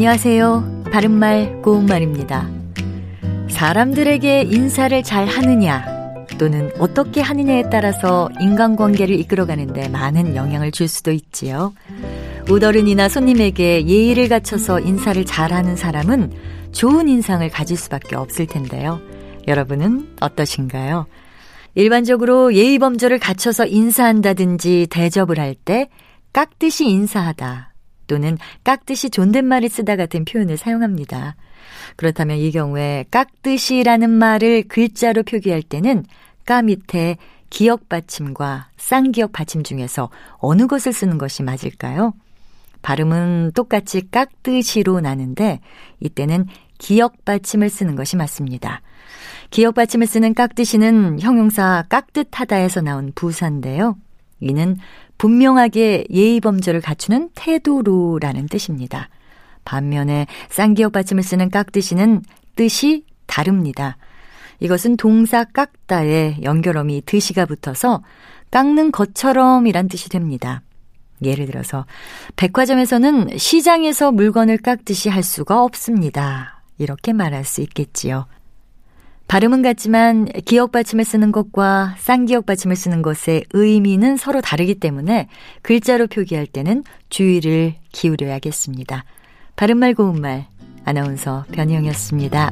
안녕하세요. 바른말 고운말입니다. 사람들에게 인사를 잘 하느냐 또는 어떻게 하느냐에 따라서 인간관계를 이끌어가는데 많은 영향을 줄 수도 있지요. 우더른이나 손님에게 예의를 갖춰서 인사를 잘하는 사람은 좋은 인상을 가질 수밖에 없을 텐데요. 여러분은 어떠신가요? 일반적으로 예의 범절을 갖춰서 인사한다든지 대접을 할 때 깍듯이 인사하다 또는 깍듯이 존댓말을 쓰다 같은 표현을 사용합니다. 그렇다면 이 경우에 깍듯이라는 말을 글자로 표기할 때는 까 밑에 기역 받침과 쌍기역 받침 중에서 어느 것을 쓰는 것이 맞을까요? 발음은 똑같이 깍듯이로 나는데 이때는 기역 받침을 쓰는 것이 맞습니다. 기역 받침을 쓰는 깍듯이는 형용사 깍듯하다에서 나온 부사인데요. 이는 분명하게 예의 범절을 갖추는 태도로라는 뜻입니다. 반면에 쌍기역 받침을 쓰는 깍듯이는 뜻이 다릅니다. 이것은 동사 깎다에 연결어미 드시가 붙어서 깎는 것처럼이란 뜻이 됩니다. 예를 들어서 백화점에서는 시장에서 물건을 깎듯이 할 수가 없습니다. 이렇게 말할 수 있겠지요. 발음은 같지만 기억 받침을 쓰는 것과 쌍기역 받침을 쓰는 것의 의미는 서로 다르기 때문에 글자로 표기할 때는 주의를 기울여야겠습니다. 바른말 고운말 아나운서 변희영이었습니다.